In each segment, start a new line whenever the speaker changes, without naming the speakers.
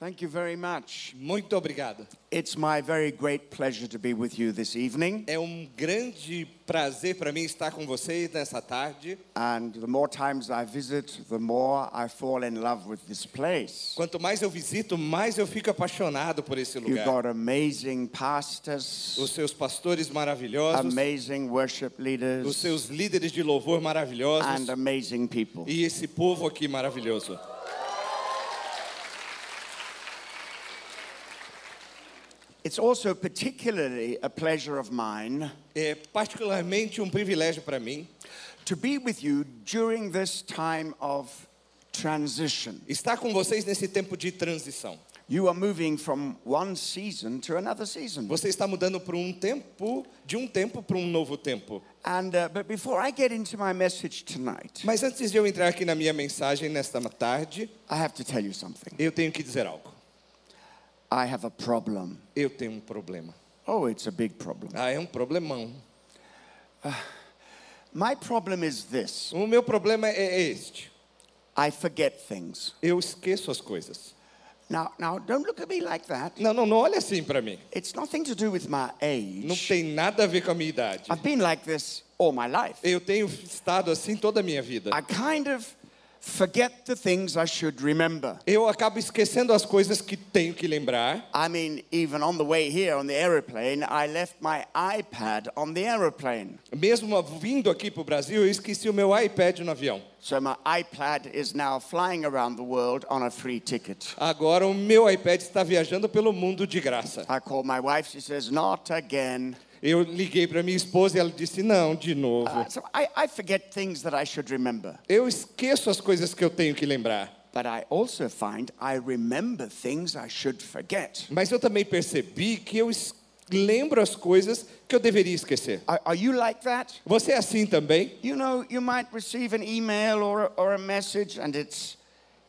Thank you very much.
Muito obrigado.
It's my very great pleasure to be with you this evening.
É um grande prazer para mim estar com vocês nessa tarde.
And the more times I visit, the more I fall in love with this place.
Quanto mais eu visito, mais eu fico apaixonado por esse
You've
lugar.
got amazing pastors,
Os seus pastores maravilhosos,
amazing worship
os
leaders,
seus líderes de louvor maravilhosos
and amazing people.
e esse povo aqui maravilhoso.
It's also particularly a pleasure of mine
É particularmente um privilégio para mim
to be with you during this time of transition.
estar com vocês nesse tempo de transição.
You are moving from one season to another season.
Você está mudando para um tempo, de um tempo para um novo tempo.
And uh, but before I get into my message tonight,
Mas antes de eu entrar aqui na minha mensagem nesta tarde,
I have to tell you something.
eu tenho que dizer algo.
I have a problem.
Eu tenho um problema.
Oh, it's a big problem.
Ah, é um problemão.
My problem is this
O meu problema é este.
I forget things.
Eu esqueço as coisas.
Now, now, don't look at me like that.
Não, não, não olha assim para mim.
It's nothing to do with my
Não
age.
tem nada a ver com a minha idade.
I've been like this all my life.
Eu tenho estado assim toda a minha vida.
I kind of forget the things I should remember.
Eu acabo esquecendo as coisas que tenho que lembrar.
I mean, even on the way here on the aeroplane, I left my iPad on the aeroplane.
Mesmo vindo aqui para o Brasil, eu esqueci o meu iPad no avião.
So my iPad is now flying around the world on a free ticket.
Agora o meu iPad está viajando pelo mundo de graça.
I call my wife, she says, Not again.
Eu liguei para minha esposa e ela disse: Não, de novo.
Uh, so I, I forget things that I should remember.
Eu esqueço as coisas que eu tenho que lembrar.
But I also find I remember things I should forget.
Mas eu também percebi que eu lembro as coisas que eu deveria esquecer.
Are, are you like that?
Você é assim também?
You know, you might receive an email or or a message and it's,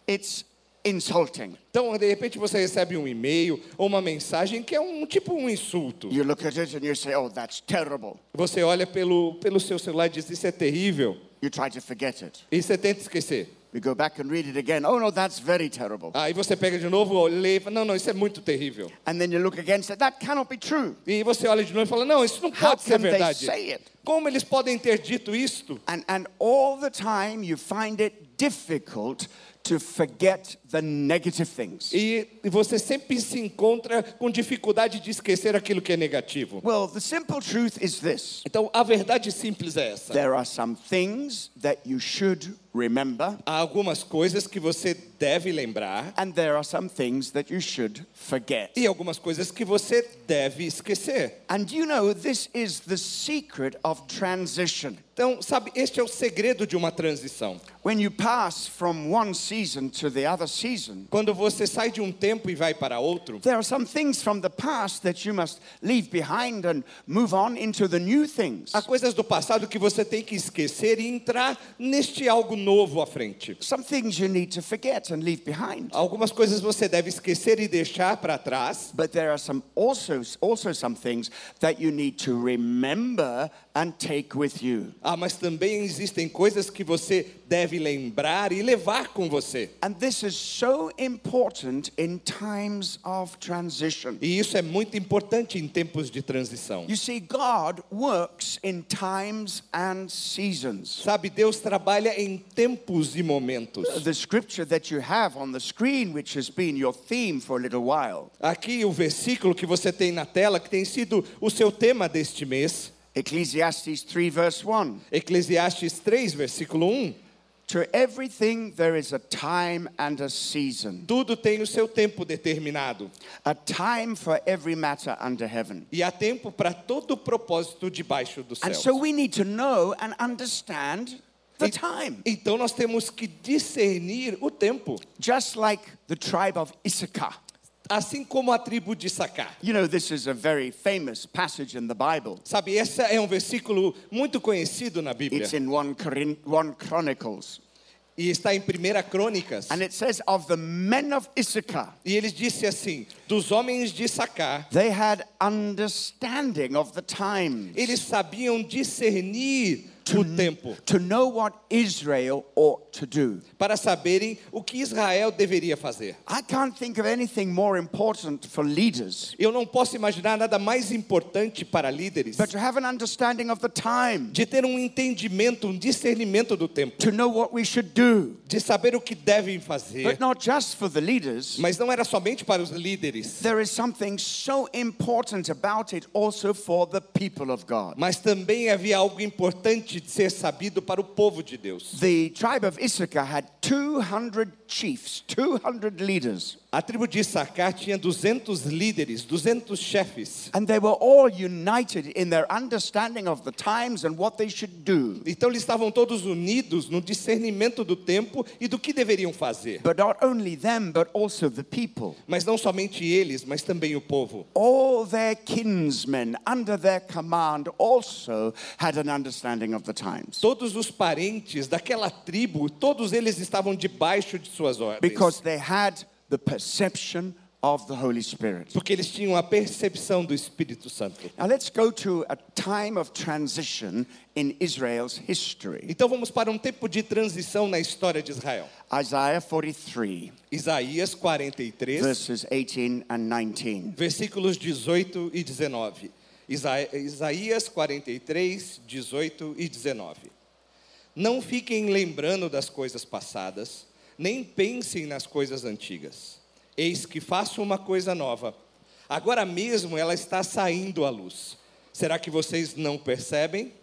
it's insulting.
Então, de repente, você recebe um e-mail ou uma mensagem que é um tipo um insulto.
You look at it and you say, Oh, that's terrible.
Você olha pelo, pelo seu celular e diz: Isso é terrível.
You try to forget it.
E você tenta esquecer.
You go back and read it again. Oh, no, that's very terrible.
Aí você pega de novo, lê Não, não, isso é muito terrível.
And then you look again and say, That cannot be true.
E você olha de novo e fala: Não, isso não
How
pode ser
can they
verdade.
say it?
Como eles podem ter dito isto?
And, and all the time you find it difficult to forget the negative things.
E você sempre se encontra com dificuldade de esquecer aquilo que é negativo.
Well, the simple truth is this
Então, a verdade simples é essa.
there are some things that you should remember,
Há algumas coisas que você deve lembrar
and there are some things that you should forget.
e algumas coisas que você deve esquecer.
And you know, this is the secret of transition.
Então, sabe, este é o segredo de uma transição.
When you pass from one season to the other season,
Quando você sai de um tempo e vai para outro,
there are some things from the past that you must leave behind and move on into the new things.
há coisas do passado que você tem que esquecer e entrar neste algo novo à frente.
Some things you need to forget and leave behind.
Algumas coisas você deve esquecer e deixar para trás,
But there are some also also some things that you need to remember and take with you.
ah, mas também existem coisas que você deve lembrar e levar com você.
And this is so important in times of transition.
E isso é muito importante em tempos de transição.
You see, God works in times and seasons.
Sabe, Deus trabalha em tempos e momentos.
The scripture that you have on the screen, which has been your theme for a little while,
Aqui o versículo que você tem na tela, que tem sido o seu tema deste mês,
Ecclesiastes 3, verse 1.
Eclesiastes 3, versículo 1.
To everything there is a time and a season,
Tudo tem o seu tempo determinado.
a time for every matter under heaven.
E há tempo para todo propósito debaixo do
And
céu.
so we need to know and understand the time.
Então nós temos que discernir o tempo.
Just like the tribe of Issachar.
Assim como a tribo de Sacar.
You know, this is a very famous passage in the Bible.
Sabe, esse é um versículo muito conhecido na Bíblia.
It's in 1, Corin- 1 Chronicles.
E está em 1 Crônicas.
And it says, Of the men of Issachar,
E ele disse assim: dos homens de Sacar,
they had understanding of the times.
eles sabiam discernir o tempo
to know what Israel ought to do.
para saberem o que Israel deveria fazer.
I can't think of anything more important for leaders
Eu não posso imaginar nada mais importante para líderes
but to have an understanding of the time,
de ter um entendimento, um discernimento do tempo,
to know what we should do.
de saber o que devem fazer.
But not just for the leaders.
Mas não era somente para os líderes,
There is something so important about it also for the people of God.
mas também havia algo importante de ser sabido para o povo de Deus.
The tribe of Issachar had 200 chiefs, 200 leaders,
A tribo de Issacar tinha 200 líderes, 200 chefes.
and they were all united in their understanding of the times and what they should do.
Então eles estavam todos unidos no discernimento do tempo e do que deveriam fazer.
But not only them, but also the people.
Mas não somente eles, mas também o povo.
All their kinsmen under their command also had an understanding of the times.
Todos os parentes daquela tribo, todos eles estavam debaixo de suas ordens.
Because they had the perception of the Holy Spirit.
Porque eles tinham a percepção do Espírito Santo.
Now let's go to a time of transition in Israel's history.
Então vamos para um tempo de transição na história de Israel.
Isaiah 43,
Isaías 43,
verses 18 and 19.
versículos 18 e 19. Isa- Isaías 43, 18 e 19. Não fiquem lembrando das coisas passadas, nem pensem nas coisas antigas. Eis que faço uma coisa nova. Agora mesmo ela está saindo à luz. Será que vocês não percebem?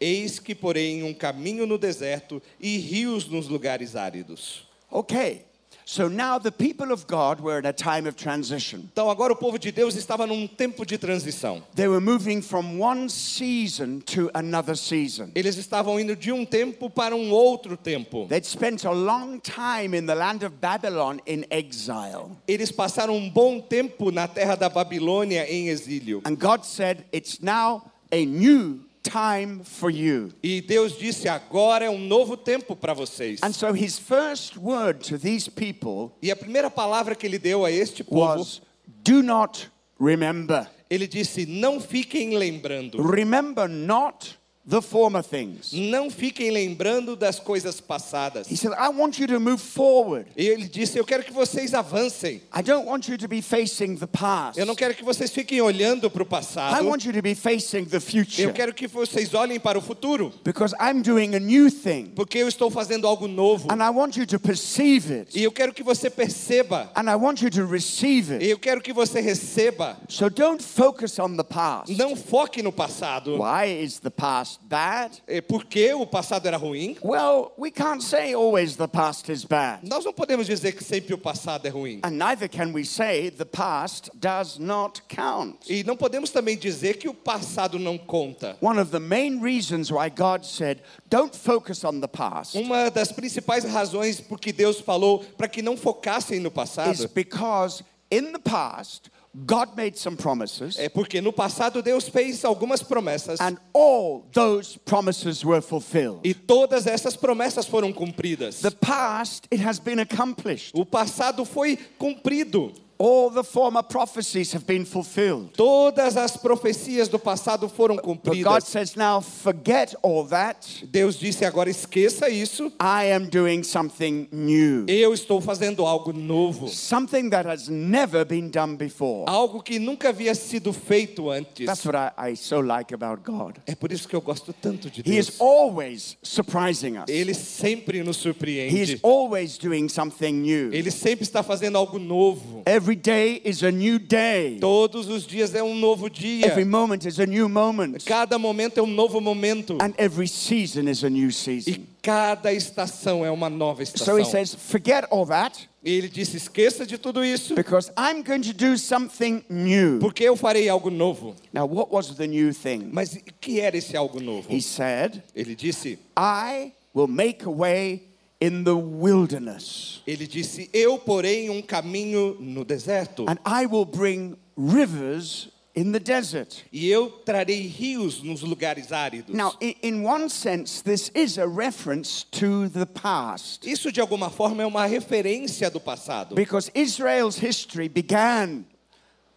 Eis que porém um caminho no deserto e rios nos lugares áridos.
Okay, so now the people of God were in a time of transition.
Então agora o povo de Deus estava num tempo de transição.
They were moving from one season to another season.
Eles estavam indo de um tempo para um outro tempo.
They'd spent a long time in the land of Babylon in exile.
Eles passaram um bom tempo na terra da Babilônia em exílio.
And God said, It's now a new time for you.
E Deus disse: agora é um novo tempo para vocês.
And so his first word to these people
E a primeira palavra que ele deu a este povo,
was, Do not remember.
ele disse: não fiquem lembrando.
Remember not the former things.
Não fiquem lembrando das coisas passadas.
He said, I want you to move forward.
E ele disse: eu quero que vocês avancem.
I don't want you to be facing the past.
Eu não quero que vocês fiquem olhando para o
I
passado.
want you to be facing the
Eu
future.
quero que vocês olhem para o futuro.
Because I'm doing a new thing.
Porque eu estou fazendo algo novo.
And I want you to perceive it.
E eu quero que você perceba.
And I want you to receive
E
it.
eu quero que você receba.
So don't focus on the past.
Não foque no passado.
Why is the past bad?
É, Por que o passado era ruim?
Well, we can't say always the past is bad.
Nós não podemos dizer que sempre o passado é ruim.
And neither can we say the past does not count.
E não podemos também dizer que o passado não conta.
One of the main reasons why God said, don't focus on the past,
Uma das principais razões por que Deus falou para que não focassem no passado.
is because in the past, God made some promises,
é porque no passado Deus fez algumas promessas
and all those promises were fulfilled.
e todas essas promessas foram cumpridas.
The past, it has been accomplished.
O passado foi cumprido.
All the former prophecies have been fulfilled.
Todas as profecias do passado foram
But God
cumpridas.
says, now forget all that.
Deus disse agora esqueça isso.
I am doing something new.
Eu estou fazendo algo novo.
Something that has never been done before.
Algo que nunca havia sido feito antes.
That's what I, I so like about God.
É por isso que eu gosto tanto de
He is
Deus.
always surprising us.
Ele sempre nos
He is
surpreende.
always doing something new.
Ele sempre está fazendo algo novo.
Every day is a new day.
Todos os dias é um novo dia.
Every moment is a new moment.
Cada momento é um novo momento.
And every season is a new season.
E cada estação é uma nova estação.
So he says, forget all that
E ele disse: esqueça de tudo isso,
because I'm going to do something new.
porque eu farei algo novo.
Now, what was the new thing?
Mas que era esse algo novo?
He said,
Ele disse:
I will make a way in the wilderness,
Ele disse: Eu porei um caminho no deserto.
And I will bring rivers in the desert.
e eu trarei rios nos lugares áridos.
Now, in, in one sense, this is a reference to the past.
Isso de alguma forma é uma referência do passado,
because Israel's history began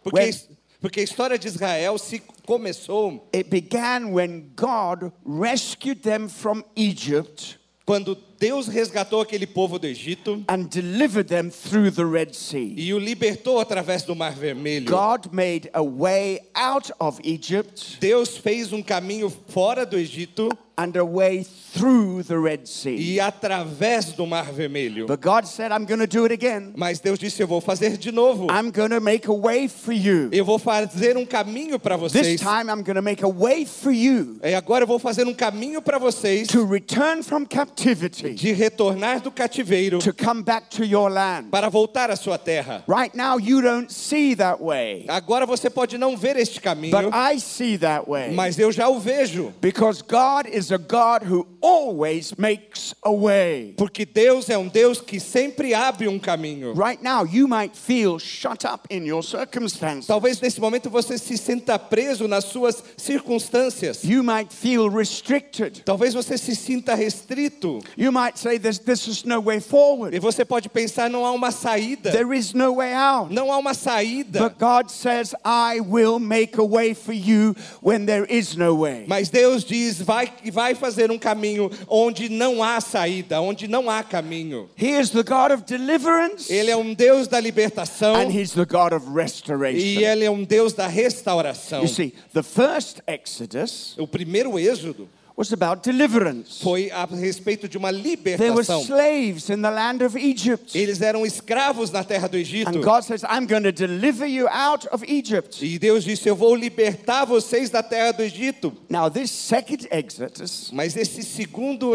porque
when,
Porque a história de Israel se começou
It began when God rescued them from Egypt.
quando Deus resgatou aquele povo do Egito
and delivered them through the Red Sea.
e o libertou através do Mar Vermelho.
God made a way out of Egypt
Deus fez um caminho fora do Egito
and a way through the Red Sea.
e através do Mar Vermelho.
But God said, I'm going to do it again.
Mas Deus disse: Eu vou fazer de novo.
I'm going to make a way for you.
Eu vou fazer um caminho para
This
vocês.
time I'm going to make a way for you
E agora eu vou fazer um caminho para vocês
to return from captivity,
de retornar do cativeiro
to come back to your land.
para voltar à sua terra.
Right now, you don't see that way,
Agora você pode não ver este caminho,
but I see that way.
mas eu já o vejo.
Because God is a God who always makes a way.
Porque Deus é um Deus que sempre abre um caminho.
Right now, you might feel shut up in your circumstances.
Talvez nesse momento você se sinta preso nas suas circunstâncias.
You might feel restricted.
Talvez você se sinta restrito.
You might say, this, this is no way forward.
E você pode pensar, não há uma saída.
There is no way out.
Não há uma saída.
But God says, I will make a way for you when there is no way.
Mas Deus diz, vai, vai fazer um caminho onde não há saída, onde não há caminho.
He is the God of deliverance
Ele é um Deus da libertação
and He's the God of
e
restoration.
Ele é um Deus da restauração.
You see, the first Exodus
O primeiro êxodo
was about deliverance.
foi a respeito de uma
There were
libertação.
slaves in the land of Egypt.
Eles eram escravos na terra do Egito.
And God says, I'm going to deliver you out of Egypt.
E Deus disse: Eu vou libertar vocês da terra do Egito.
Now, this second Exodus
Mas esse segundo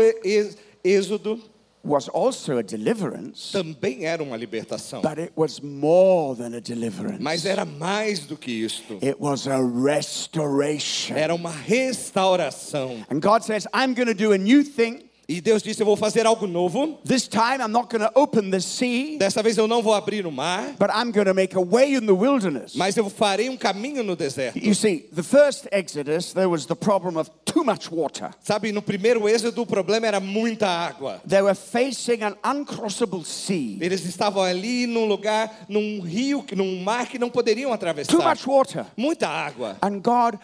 êxodo
was also a deliverance,
também era uma libertação.
but it was more than a deliverance.
Mas era mais do que isto.
It was a restoration.
Era uma restauração.
And God says, I'm going to do a new thing.
E Deus disse: Eu vou fazer algo novo.
This time, I'm not going to open the sea,
Dessa vez eu não vou abrir o mar,
but I'm going to make a way in the wilderness.
mas eu farei um caminho no deserto.
You see, the first Exodus, there was the problem of too much water.
Sabe, no primeiro êxodo o problema era muita água.
They were facing an uncrossable sea.
Eles estavam ali num lugar, num rio, num mar que não poderiam
Too
atravessar.
much water.
Muita água.
And God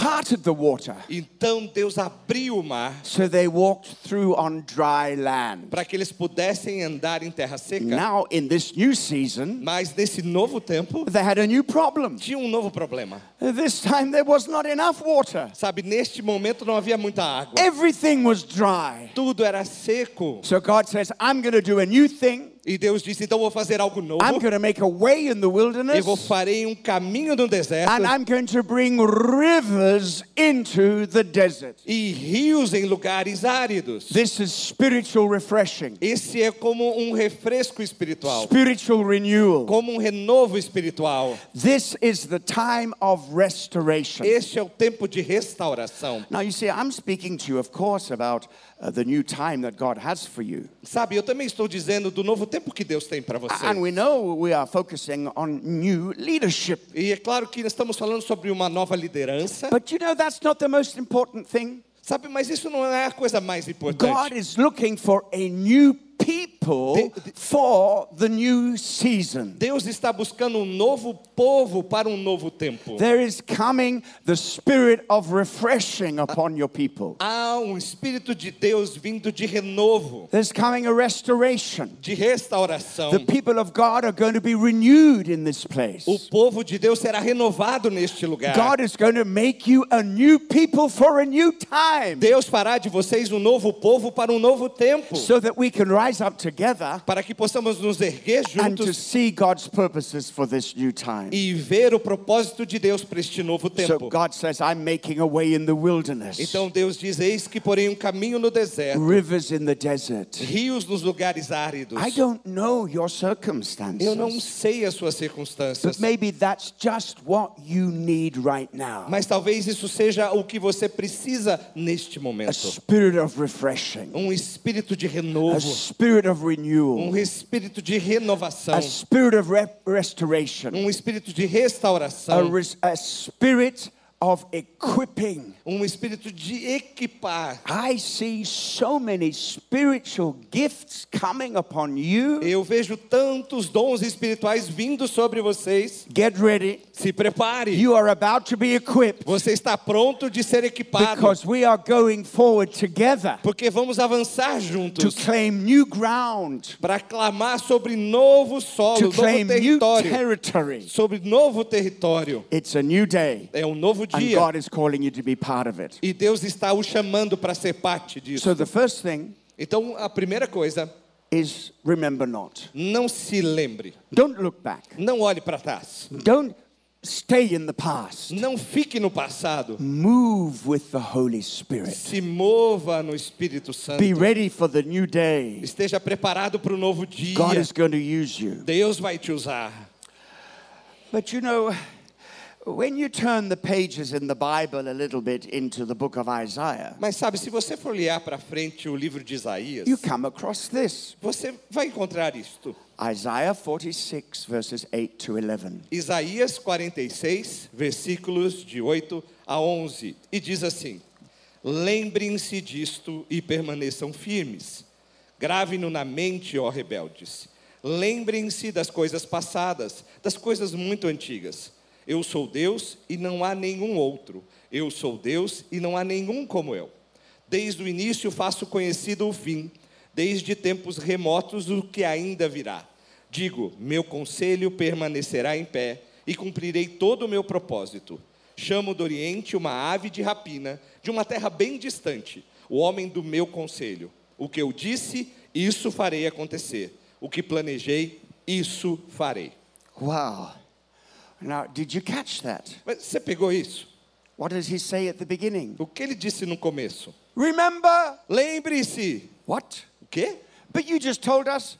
parted the water.
Então Deus abriu o mar
So they walked through on dry land.
para que eles pudessem andar em terra seca.
Now, in this new season,
Mas nesse novo tempo
they had a new problem.
tinha um novo problema.
This time, there was not enough water,
Sabe, neste momento não havia muita água.
everything was dry.
Tudo era seco.
So God says, I'm going to do a new thing.
E Deus disse: Então vou fazer algo novo.
I'm going to make a way in the
Eu vou
wilderness.
farei um caminho no deserto
And I'm going to bring rivers into the desert.
e rios em lugares áridos.
This is spiritual refreshing,
Esse é como um refresco espiritual,
spiritual renewal.
como um renovo espiritual.
This is the time of restoration.
Este é o tempo de restauração.
Now, you see, I'm speaking to you, of course, about uh, the new time that God has for you.
Sabe, eu também estou dizendo do novo tempo que Deus tem para você.
And we know we are focusing on new leadership.
E é claro que estamos falando sobre uma nova liderança.
But you know, that's not the most important thing.
Sabe, mas isso não é a coisa mais
God
importante.
is looking for a new people for the new season.
Deus está buscando um novo povo para um novo tempo.
There is coming the spirit of refreshing upon your people.
Há um espírito de Deus vindo de renovo,
There's coming a restoration.
de restauração.
The people of God are going to be renewed in this place.
O povo de Deus será renovado neste lugar.
God is going to make you a new people for a new time
Deus fará de vocês um novo povo para um novo tempo,
so that we can rise up together
para que possamos nos erguer
and to
juntos
see God's purposes for this new time.
e ver o propósito de Deus para este novo tempo.
God says, I'm making a way in the wilderness,
Então Deus diz: Eis que porém um caminho no deserto,
rivers in the desert.
rios nos lugares áridos.
I don't know your
Eu não sei as suas circunstâncias,
but maybe that's just what you need right now.
mas talvez isso seja o que você precisa neste
A
momento.
spirit of refreshing,
Um espírito de renovo,
spirit of renewal.
um espírito de renovação,
a spirit of re- restoration,
um espírito de
a,
restauração,
res- a spirit of equipping.
um espírito de equipar.
I see so many spiritual gifts coming upon you.
Eu vejo tantos dons espirituais vindo sobre vocês.
Get ready.
Se prepare.
You are about to be equipped
Você está pronto de ser equipado.
because we are going forward together
Porque vamos avançar
to
juntos
claim new ground,
para clamar sobre novo solo,
to
novo
claim new
território.
territory.
Sobre novo território.
It's a new day,
É um novo
and
dia.
God is calling you to be part of it.
E Deus está o chamando para ser parte disso.
So the first thing
Então, a primeira coisa,
is remember not.
não se lembre.
Don't look back.
Não olhe para trás.
Don't stay in the past.
Não fique no passado.
Move with the Holy Spirit.
Se mova no Espírito Santo.
Be ready for the new day.
Esteja preparado para o novo dia.
God is going to use you.
Deus vai te usar.
But you know,
Mas sabe, se você for olhar para frente o livro de Isaías,
you come across this
você vai encontrar isto.
Isaiah 46, verses 8 to 11.
Isaías 46, versículos de 8 a 11. E diz assim: Lembrem-se disto e permaneçam firmes. Gravem-no na mente, ó rebeldes. Lembrem-se das coisas passadas, das coisas muito antigas. Eu sou Deus e não há nenhum outro. Eu sou Deus e não há nenhum como eu. Desde o início faço conhecido o fim, desde tempos remotos o que ainda virá. Digo: meu conselho permanecerá em pé e cumprirei todo o meu propósito. Chamo do Oriente uma ave de rapina, de uma terra bem distante, o homem do meu conselho. O que eu disse, isso farei acontecer. O que planejei, isso farei.
Wow. Now, did you catch that?
Mas você pegou isso?
What does he say at the beginning?
O que ele disse no começo?
Remember
Lembre-se.
what?
O quê?
But you just told us,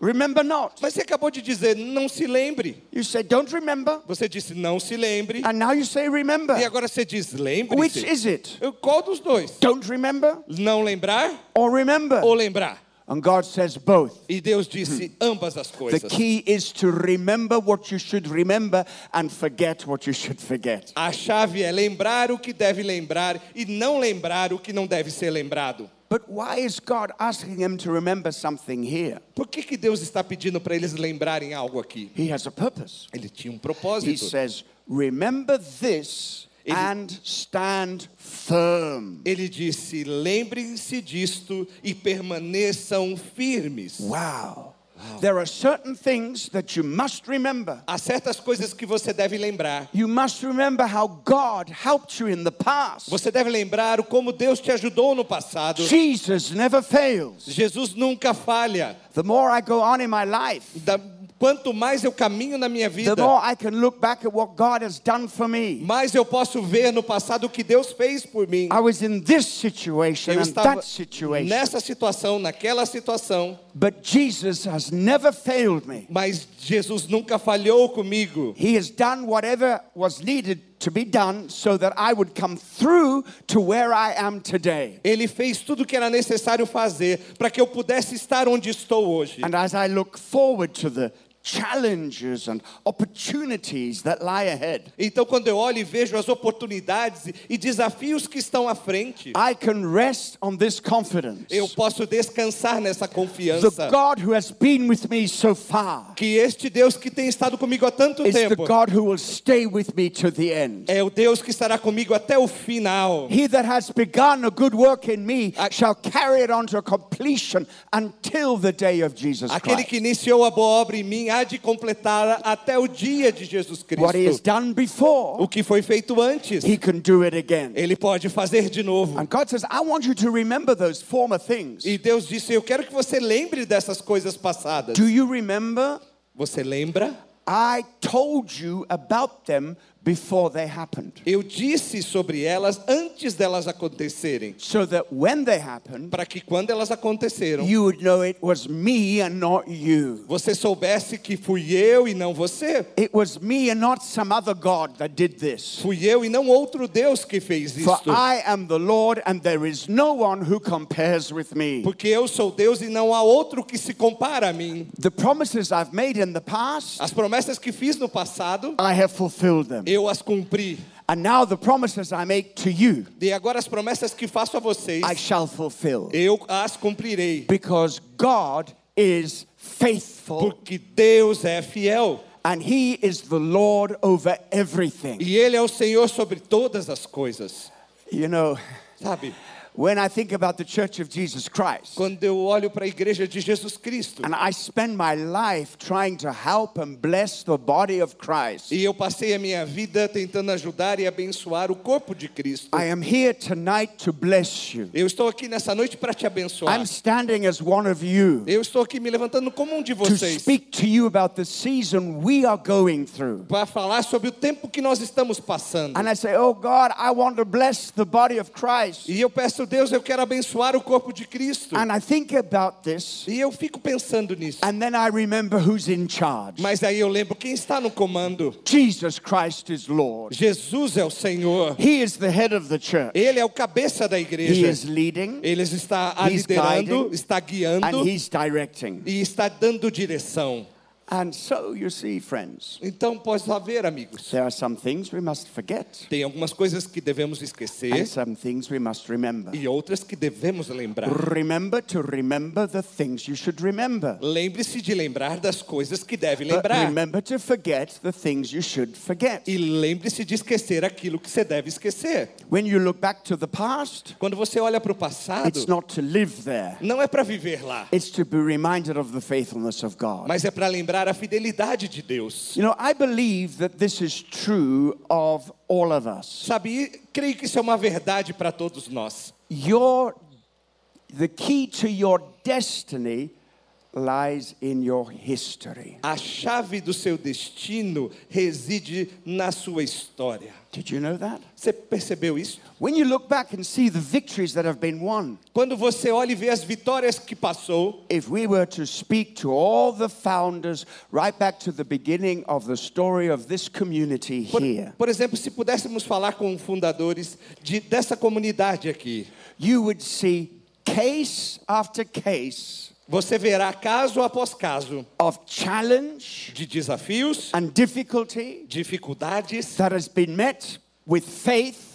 remember not.
Mas você acabou de dizer, não se lembre.
You said, don't remember.
Você disse, não se lembre.
And now you say, remember.
E agora você diz,
Which
lembre-se.
Which is it?
Qual dos dois?
Don't remember
Não lembrar
or remember?
ou lembrar?
And God says both.
E Deus disse ambas as coisas.
The key is to remember what you should remember and forget what you should forget.
A chave é lembrar o que deve lembrar e não lembrar o que não deve ser lembrado.
But why is God asking them to remember something here?
Por que, que Deus está pedindo para eles lembrarem algo aqui?
He has a purpose.
Ele tinha um propósito.
He says, Remember this
Ele-
and stand firm.
Ele disse: lembrem-se disto e permaneçam firmes.
Wow. There are certain things that you must remember.
Há certas coisas que você deve lembrar.
You must remember how God helped you in the past.
Você deve lembrar como Deus te ajudou no passado.
Jesus never fails.
Jesus nunca falha.
The more I go on in my life,
Da- quanto mais eu caminho na minha vida,
the more I can look back at what God has done for me.
mais eu posso ver no passado o que Deus fez por mim.
I was in this situation
Eu estava nessa situação, naquela situação,
but Jesus has never failed me.
mas Jesus nunca falhou comigo.
He has done whatever was needed to be done so that I would come through to where I am today.
Ele fez tudo o que era necessário fazer para que eu pudesse estar onde estou hoje.
And as I look forward to the challenges and opportunities that lie ahead,
Então, quando eu olho e vejo as oportunidades e desafios que estão à frente,
I can rest on this confidence.
eu posso descansar nessa
The
confiança.
God who has been with me so far
Que este Deus que tem estado comigo há tanto
is the
tempo
God who will stay with me to the end.
é o Deus que estará comigo até o final.
He that has begun a good work in me
A-
shall carry it on to completion until the day of Jesus
Aquele
Christ.
que iniciou a boa obra em mim de completar até o dia de Jesus
What he has
Cristo.
done before,
O que foi feito antes,
he can do it again.
ele pode fazer de novo.
And God says, I want you to remember those former things.
E Deus disse: Eu quero que você lembre dessas coisas passadas.
Do you remember?
Você lembra?
I told you about them before they happened.
Eu disse sobre elas antes delas acontecerem,
So that when they happened,
para que quando elas aconteceram,
you would know it was me and not you.
você soubesse que fui eu e não você.
It was me and not some other God that did this.
Fui eu e não outro Deus que fez
For
isto.
I am the Lord, and there is no one who compares with me.
Porque eu sou Deus e não há outro que se compara a mim.
The promises I've made in the past,
As promessas que fiz no passado,
I have fulfilled them.
Eu as cumpri.
And now the promises I make to you,
E agora as promessas que faço a vocês,
I shall fulfill.
eu as cumprirei.
Because God is faithful
Porque Deus é fiel.
and He is the Lord over everything.
E Ele é o Senhor sobre todas as coisas.
You know,
Sabe?
When I think about the Church of Jesus Christ,
Quando eu olho para a igreja de Jesus Cristo,
and I spend my life trying to help and bless the body of Christ,
e eu passei a minha vida tentando ajudar e abençoar o corpo de Cristo.
I am here tonight to bless you.
Eu estou aqui nessa noite para te abençoar.
I'm standing as one of you
Eu estou aqui me levantando como um de
to
vocês
speak to you about the season we are going through.
para falar sobre o tempo que nós estamos passando.
And I say, Oh God, I want to bless the body of Christ.
E eu peço, Deus, eu quero abençoar o corpo de Cristo.
And I think about this,
E eu fico pensando nisso.
and then I remember who's in charge.
Mas aí eu lembro quem está no comando.
Jesus Christ is Lord.
Jesus é o Senhor.
He is the head of the church.
Ele é o cabeça da
He
igreja.
is leading
Ele está
He's
liderando,
guiding,
está guiando
and He's directing.
e está dando direção.
And so, you see, friends,
Então pode haver, amigos.
there are some things we must forget,
Tem algumas coisas que devemos esquecer
and some things we must remember.
e outras que devemos lembrar.
Remember to remember the things you should remember.
Lembre-se de lembrar das coisas que deve
But
lembrar.
remember to forget the things you should forget.
E lembre-se de esquecer aquilo que você deve esquecer.
When you look back to the past,
Quando você olha para o passado,
it's not to live there,
não é para viver lá,
it's to be reminded of the faithfulness of God.
mas é para lembrar a fidelidade de Deus.
You know, I believe that this is true of all of us.
Sabe, creio que isso é uma verdade para todos nós.
Your the key to your destiny lies in your history.
A chave do seu destino reside na sua história.
Did you know that?
Você percebeu isso?
When you look back and see the victories that have been won,
Quando você olha e vê as vitórias que passou,
if we were to speak to all the founders right back to the beginning of the story of this community
por,
here,
por exemplo, se pudéssemos falar com fundadores de, dessa comunidade aqui,
you would see case after case
você verá caso após caso
of challenge
de desafios,
and difficulty
dificuldades
that has been met with faith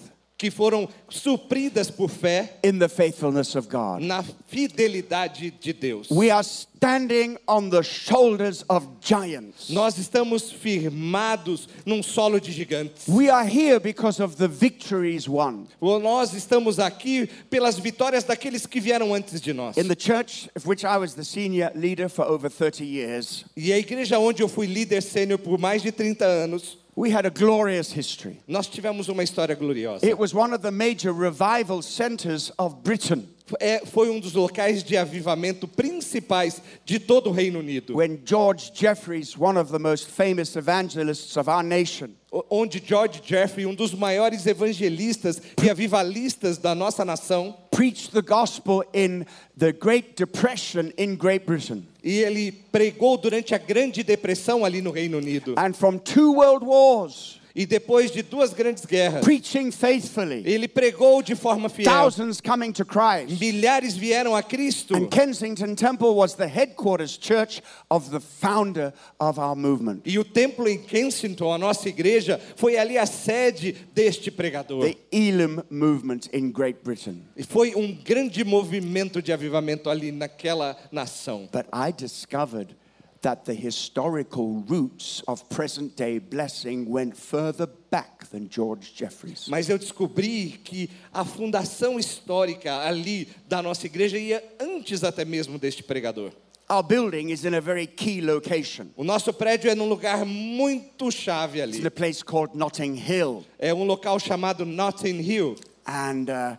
que foram supridas por fé
in the faithfulness of God.
na fidelidade de Deus.
We are standing on the shoulders of giants.
Nós estamos firmados num solo de gigantes.
We are here because of the victories won.
Nós estamos aqui pelas vitórias daqueles que vieram antes de nós.
In the church of which I was the senior leader for over 30 years,
E a igreja onde eu fui líder sênior por mais de 30 anos,
we had a glorious history.
nós tivemos uma história gloriosa.
It was one of the major revival centers of Britain.
É, foi um dos locais de avivamento principais de todo o Reino Unido,
When George Jeffreys, one of the most famous evangelists of our nation,
onde George Jeffrey, um dos maiores evangelistas e avivalistas da nossa nação,
preached the gospel in the Great Depression in Great Britain.
e ele pregou durante a Grande Depressão ali no Reino Unido.
And from two world wars,
E depois de duas grandes guerras,
preaching faithfully,
ele pregou de forma fiel.
thousands coming to Christ.
Milhares vieram a Cristo.
And Kensington Temple was the headquarters church of the founder of our movement,
E o templo em Kensington, a nossa igreja, foi ali a sede deste pregador.
the Elam movement in Great Britain.
E foi um grande movimento de avivamento ali naquela nação.
But I discovered that the historical roots of present day blessing went further back than George Jeffreys.
Mas eu descobri que a fundação histórica ali da nossa igreja ia antes até mesmo deste pregador.
Our building is in a very key location.
O nosso prédio é num lugar muito chave
It's in
ali.
a place called Notting Hill.
É um local chamado Notting Hill.
And uh,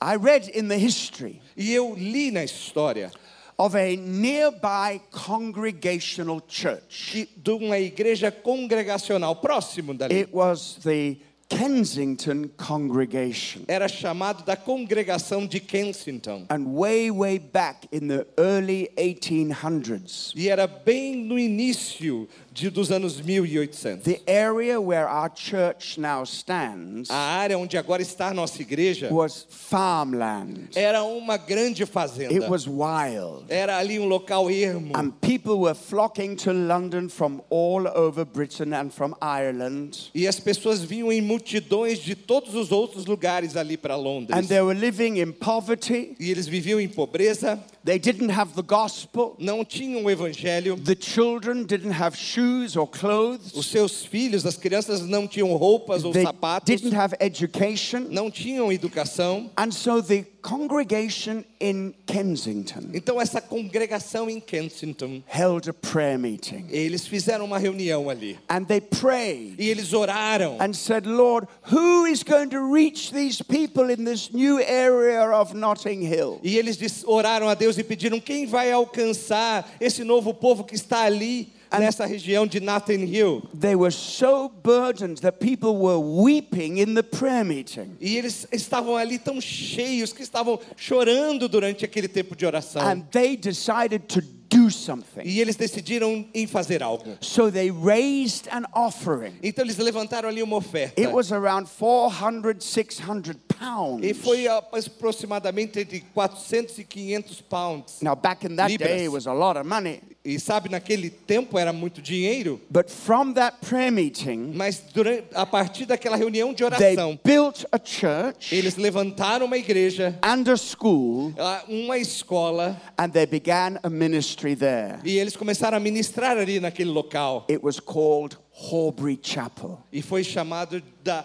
I read in the history
E eu li na história
of a nearby congregational church.
de uma igreja congregacional próximo dali.
It was the Kensington congregation.
Era chamado da congregação de Kensington.
And way, way back in the early 1800s,
E era bem no início de, dos anos 1800.
The area where our church now stands
A área onde agora está a nossa igreja
was farmland.
era uma grande fazenda.
It was wild.
Era ali um local ermo.
And people were flocking to London from all over Britain and from Ireland.
E as pessoas vinham em multidões de todos os outros lugares ali para Londres.
And they were living in poverty.
E eles viviam em pobreza,
They didn't have the gospel.
não tinham o evangelho.
The children didn't have shoes or clothes.
Os seus filhos, as crianças não tinham roupas ou
They
sapatos,
didn't have education.
não tinham educação.
And so the congregation in Kensington
Então essa congregação em Kensington,
held a prayer meeting.
eles fizeram uma reunião ali.
And they prayed
E eles oraram
and said, Lord, who is going to reach these people in this new area of Notting Hill?
E eles oraram a Deus e pediram quem vai alcançar esse novo povo que está ali nessa região de Nathan Hill.
They were so burdened that people were weeping in the prayer meeting.
E eles estavam ali tão cheios que estavam chorando durante aquele tempo de oração.
And they decided to do something.
E eles decidiram em fazer algo.
So they raised an offering.
Então eles levantaram ali uma oferta.
It was around 400, 600
E
pounds.
foi aproximadamente entre 400 e 500 pounds.
Now, back in that
Libras.
day, it was a lot of money.
E sabe, naquele tempo era muito dinheiro.
But from that prayer meeting,
Mas durante, a partir daquela reunião de
they
oração,
built a church
eles levantaram uma igreja,
and a school,
uma escola,
and they began a ministry there.
e eles começaram a ministrar ali naquele local.
It was called Horbury Chapel.
E foi chamado da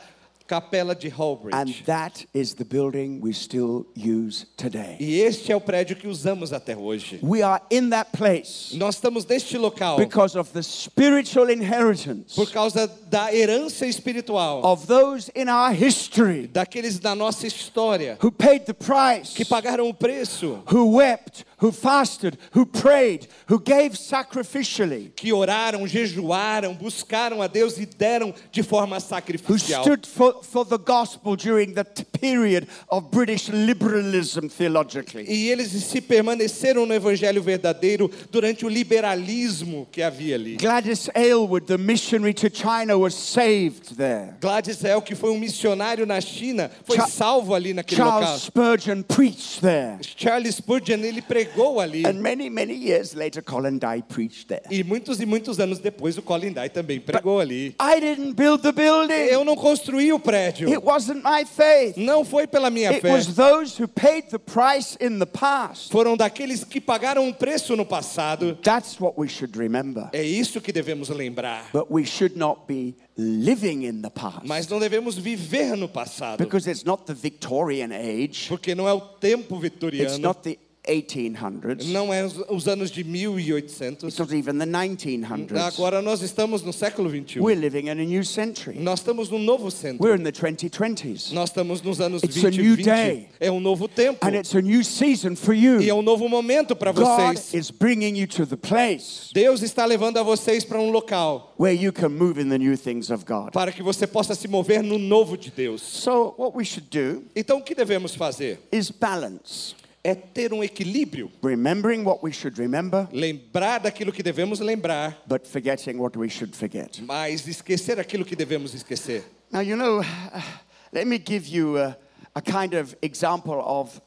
Capela de
And
Holbridge.
that is the building we still use today.
E este é o prédio que usamos até hoje.
We are in that place
Nós estamos neste local
because of the spiritual inheritance
por causa da herança espiritual
of those in our history
daqueles da nossa história
who paid the price,
que pagaram o preço,
who wept, who fasted, who prayed, who gave sacrificially,
que oraram, jejuaram, buscaram a Deus e deram de forma
who
sacrificial.
stood for, for the gospel during the period of British liberalism theologically.
E eles se permaneceram no evangelho verdadeiro durante o liberalismo que havia ali.
Gladys Aylward, the missionary to China, was saved there.
Gladys Hell, que foi um missionário na China, foi
Cha-
salvo ali naquele local.
Charles Spurgeon preached there.
Charles Spurgeon, ele pregou ali.
And many, many years later, Colin Dye preached there.
E muitos e muitos anos depois, o Colin Dye também pregou ali.
I didn't build the building.
Eu não construí o prédio.
It wasn't my faith.
Não foi pela minha
It
fé.
was those who paid the price in the past.
Foram daqueles que pagaram um preço no passado.
That's what we should remember.
É isso que devemos lembrar.
But we should not be living in the past.
Mas não devemos viver no passado.
Because it's not the Victorian age,
Porque não é o tempo
it's
vitoriano.
not the 1800s,
Não é os, os anos de 1800.
it's not even the 1900s.
Agora nós estamos no século 21.
We're living in a new century.
Nós estamos num novo centro.
We're in the 2020s.
Nós estamos nos anos
It's
20
a
e
new
20.
day.
É um novo tempo.
And it's a new season for
E
you.
é um novo momento para
God
vocês.
is bringing you to the place
Deus está levando a vocês para um local
where you can move in the new things of God.
para que você possa se mover no novo de Deus.
So, what we should do
Então o que devemos fazer?
is balance,
É ter um equilíbrio,
remembering what we should remember,
lembrar daquilo que devemos lembrar,
but forgetting what we should forget.
mas esquecer aquilo que devemos esquecer.
Now, you know, let me give you a, a kind of example of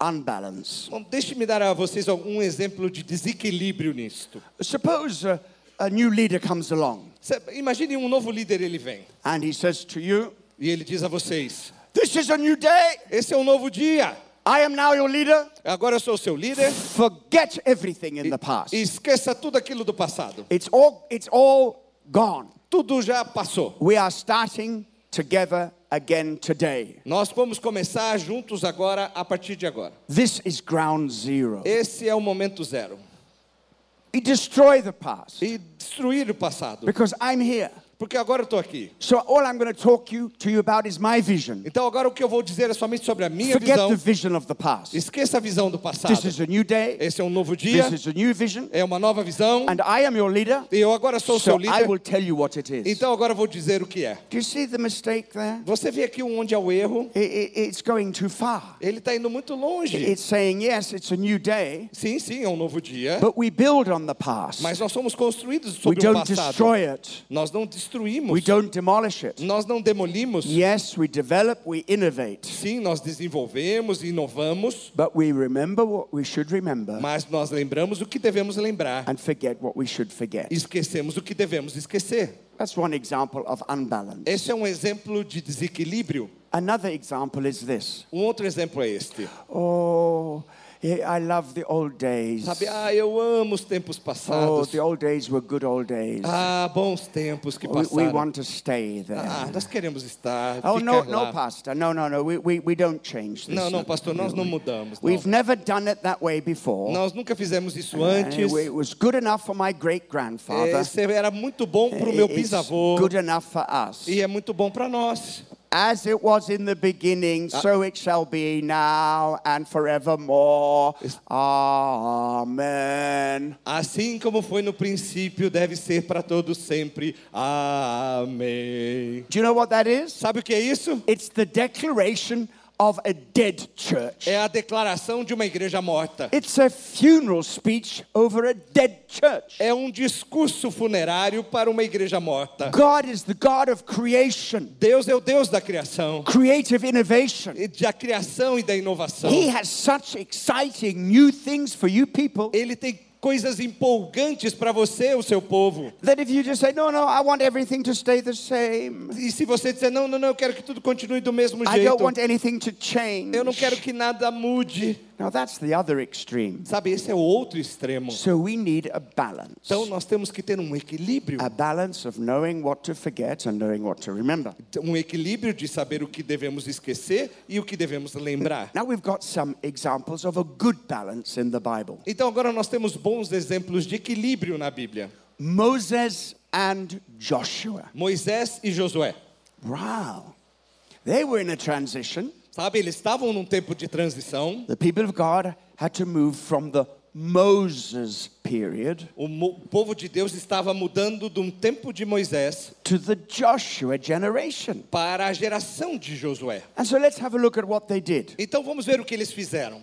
unbalance.
Bom, deixe-me dar a vocês algum exemplo de desequilíbrio nisto.
Suppose uh, a new leader comes along
Imagine um novo líder ele vem
and he says to you,
e ele diz a vocês:
This is a new day.
Esse é um novo dia.
I am now your leader.
Agora eu sou seu líder.
Forget everything in the past.
E esqueça tudo aquilo do passado.
It's all, it's all gone.
Tudo já passou.
We are starting together again today.
Nós vamos começar juntos agora, a partir de agora.
This is ground zero.
Esse é o momento zero.
We destroy the past
E destruir o passado.
because I'm here.
Porque agora eu estou aqui.
So all I'm going to talk you, to you about is my vision.
Então agora o que eu vou dizer é somente sobre a minha
Forget
visão.
the vision of the past.
Esqueça a visão do passado.
This is a new day.
Esse é um novo dia,
This is a new vision.
é uma nova visão.
And I am your leader.
E eu agora sou o seu
So I
líder.
will tell you what it is.
Então agora eu vou dizer o que é.
Do you see the mistake there?
Você vê aqui onde é o erro.
I- I- It's going too far.
Ele está indo muito longe.
It's saying, yes, it's a new day,
Sim, sim, é um novo dia.
but we build on the past.
Mas nós somos construídos
We
sobre o
don't
passado.
destroy it.
Nós não destruímos.
We don't demolish it.
Nós não demolimos.
Yes, we develop, we innovate,
Sim, nós desenvolvemos, inovamos,
but we remember what we should remember
mas nós lembramos o que devemos lembrar.
and forget what we should forget.
Esquecemos o que devemos esquecer.
That's one example of unbalance.
Esse é um exemplo de desequilíbrio.
Another example is this.
Um outro exemplo é este.
Oh, I love the old days.
Sabe, ah, eu amo os tempos passados.
Oh, the old days were good old days.
Ah, bons tempos que
We, we want to stay there.
Ah, nós queremos estar,
Oh, no,
lá.
no, Pastor. No, no, no. We, we, we don't change this.
Não, não, pastor, nós não mudamos. não.
We've never done it that way before.
Nós nunca fizemos isso
And
antes.
It was good enough for my great grandfather.
Esse era muito bom para o meu
It's
bisavô
good enough for us.
e é muito bom para nós.
As it was in the beginning, ah. so it shall be now and forevermore. Amen.
Assim como foi no princípio, deve ser para todos sempre. Amém.
Do you know what that is?
Sabe o que é isso?
It's the declaration of a dead church.
É a declaração de uma igreja morta.
It's a funeral speech over a dead church.
É um discurso funerário para uma igreja morta.
God is the God of creation,
Deus é o Deus da criação,
creative innovation.
e da criação e da inovação.
He has such exciting new things for you people
Ele tem coisas empolgantes para você, o seu povo.
that if you just say, No, no, I want everything to stay the same,
E se você disser, não, não, não, eu quero que tudo continue do mesmo
I don't
jeito.
want anything to change.
Eu não quero que nada mude.
Now, that's the other extreme.
Sabe, esse é o outro extremo.
So we need a balance.
Então nós temos que ter um equilíbrio.
A balance of knowing what to forget and knowing what to remember.
Um equilíbrio de saber o que devemos esquecer e o que devemos lembrar.
Now we've got some examples of a good balance in the Bible.
Então agora nós temos bons exemplos de equilíbrio na Bíblia.
Moses and Joshua.
Moisés e Josué.
Wow. They were in a transition.
Sabe, eles estavam num tempo de transição.
The people of God had to move from the Moses period
O povo de Deus estava mudando de um tempo de Moisés
to the Joshua generation.
para a geração de Josué.
And so let's have a look at what they did.
Então vamos ver o que eles fizeram.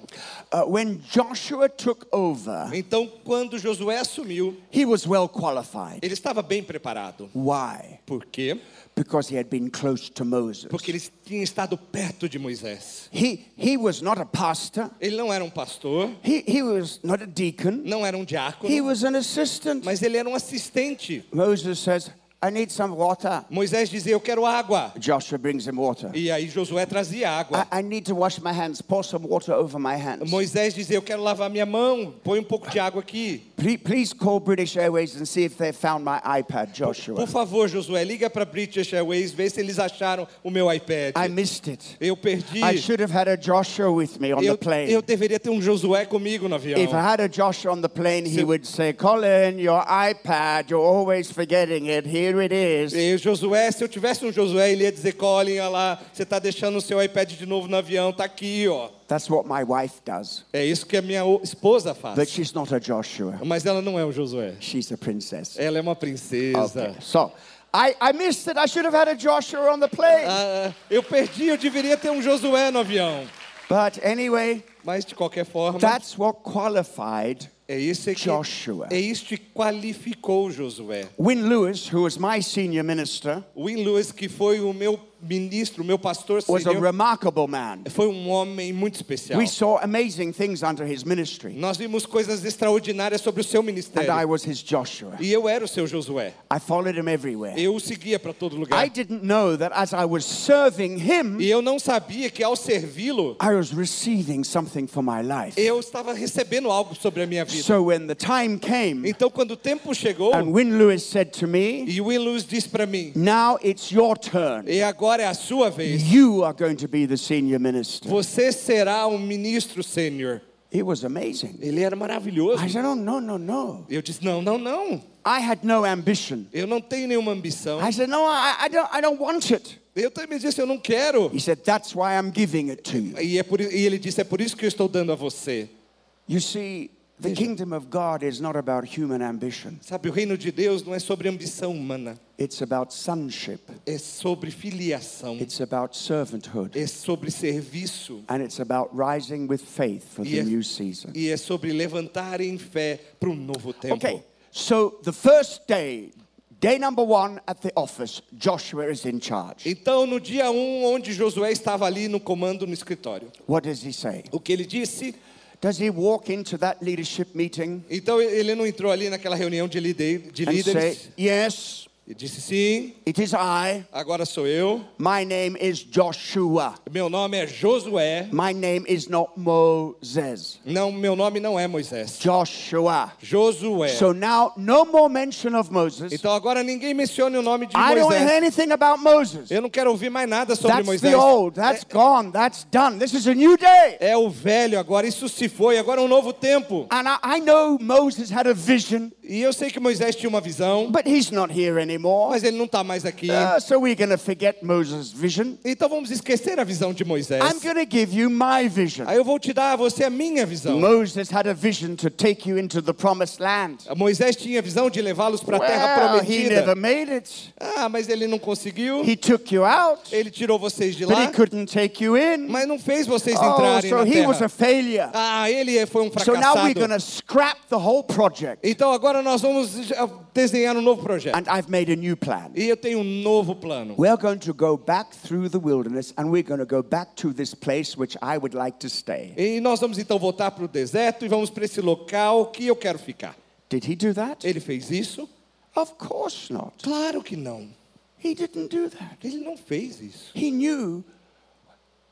Uh, when Joshua took over,
Então, quando Josué assumiu,
he was well qualified.
ele estava bem preparado.
Why?
Por quê?
Because he had been close to Moses.
Porque ele tinha estado perto de Moisés.
He, he was not a pastor,
Ele não era um pastor,
he, he was not a deacon,
não era um
he
diácono,
was an assistant.
mas ele era um assistente.
Moses says, I need some water.
Moisés dizia: Eu quero água.
Joshua brings him water.
E aí Josué trazia água.
I, I need to wash my hands. Pour some water over my hands.
Moisés dizia: Eu quero lavar minha mão. Põe um pouco de água aqui.
Please, please call British Airways and see if they found my iPad, Joshua.
Por favor, Josué, liga para British Airways, vê se eles acharam o meu iPad.
I missed it.
Eu perdi.
I should have had a Joshua with me on the
Eu,
plane.
eu deveria ter um Josué comigo no avião.
If I had a Joshua on the plane, he
Se-
would say, Colin, your iPad, you're always forgetting it. Here it is.
E Josué, se eu tivesse um Josué, ele ia dizer, Colin, olha lá, você está deixando o seu iPad de novo no avião, tá aqui, ó.
That's what my wife does.
É isso que a minha esposa
But
faz.
she's not a Joshua.
Mas ela não é um Josué.
She's a princess.
Ela é uma princesa.
Okay. So I, I missed it. I should have had a Joshua on the plane.
Ah, eu perdi, eu deveria ter um Josué no avião.
But anyway,
Mas de qualquer forma,
that's what qualified
é isso que
Joshua.
é isso que qualificou Josué.
Win Lewis, who was my senior minister,
Win Lewis, que foi o meu ministro, meu pastor
was a remarkable man.
foi um homem muito especial.
We saw amazing things under his ministry.
Nós vimos coisas extraordinárias sobre o seu
And
ministério.
I was his Joshua.
E eu era o seu Josué.
I followed him everywhere.
Eu o seguia para todo
I
lugar.
didn't know that as I was serving him,
E eu não sabia que ao servi-lo,
I was receiving something for my life.
eu estava recebendo algo sobre a minha vida.
So when the time came,
Então, quando o tempo chegou,
and Win Lewis said to me,
e Will Lewis disse para mim:
Now it's your turn.
E agora é a sua vez.
You are going to be the senior minister.
Você será um ministro sênior.
It was amazing.
Ele era maravilhoso.
I said, Oh, no, no, no.
Eu disse: Não, não, não.
I had no ambition.
Eu não tenho nenhuma ambição.
I said, No, I, I, don't, I don't want it.
Eu também disse, eu não quero.
He said, That's why I'm giving it to you.
E, é por, e ele disse, é por isso que eu estou dando a você.
You see, the kingdom of God is not about human ambition,
Sabe, o reino de Deus não é sobre ambição humana.
it's about sonship,
É sobre filiação.
it's about servanthood,
É sobre serviço.
and it's about rising with faith for the
Yes.
new season.
E é sobre levantar em fé para um novo tempo.
Okay, so the first day, day number one at the office, Joshua is in charge.
Então, no dia 1, um, onde Josué estava ali no comando no escritório,
What does he say?
o que ele disse?
Does he walk into that leadership meeting
Então, ele não entrou ali naquela reunião de, de
and say,
líderes
Yes,
e disse: Sim,
it is I.
agora sou eu.
My name is Joshua.
Meu nome é Josué.
My name is not Moses.
Não, meu nome não é Moisés.
Joshua.
Josué.
So now, no more mention of Moses.
Então agora ninguém mencione o nome de
I don't hear
Moisés.
anything about Moses.
Eu não quero ouvir mais nada sobre
That's
Moisés.
the old. That's gone. That's done. This is a new day.
É o velho agora, isso se foi, agora é um novo tempo.
And I, I know Moses had a vision,
E eu sei que Moisés tinha uma visão,
but he's not here anymore.
Mas ele não está mais aqui.
Uh, so we're going to forget Moses' vision.
Então vamos esquecer a visão de Moisés.
I'm going to give you my vision.
Aí eu vou te dar a você a minha visão.
Moses had a vision to take you into the promised land.
Moisés tinha a visão de levá-los para a terra
Well, he never
prometida.
made it.
Ah, mas ele não conseguiu.
He took you out,
Ele tirou vocês de
but he
lá,
couldn't take you in.
mas não fez vocês
Oh,
entrarem
so
na
he was a failure.
Ah, ele foi um
So now we're going
fracassado.
to scrap the whole project.
Então agora nós vamos desenhar um novo projeto.
And I've made a new plan.
E eu tenho um novo plano.
We're going to go back through the wilderness and we're going to go back to this place which I would like to stay.
E nós vamos então voltar para o deserto e vamos para esse local que eu quero ficar.
Did he do that?
Ele fez isso?
Of course not.
Claro que não.
He didn't do that.
Ele não fez isso.
He knew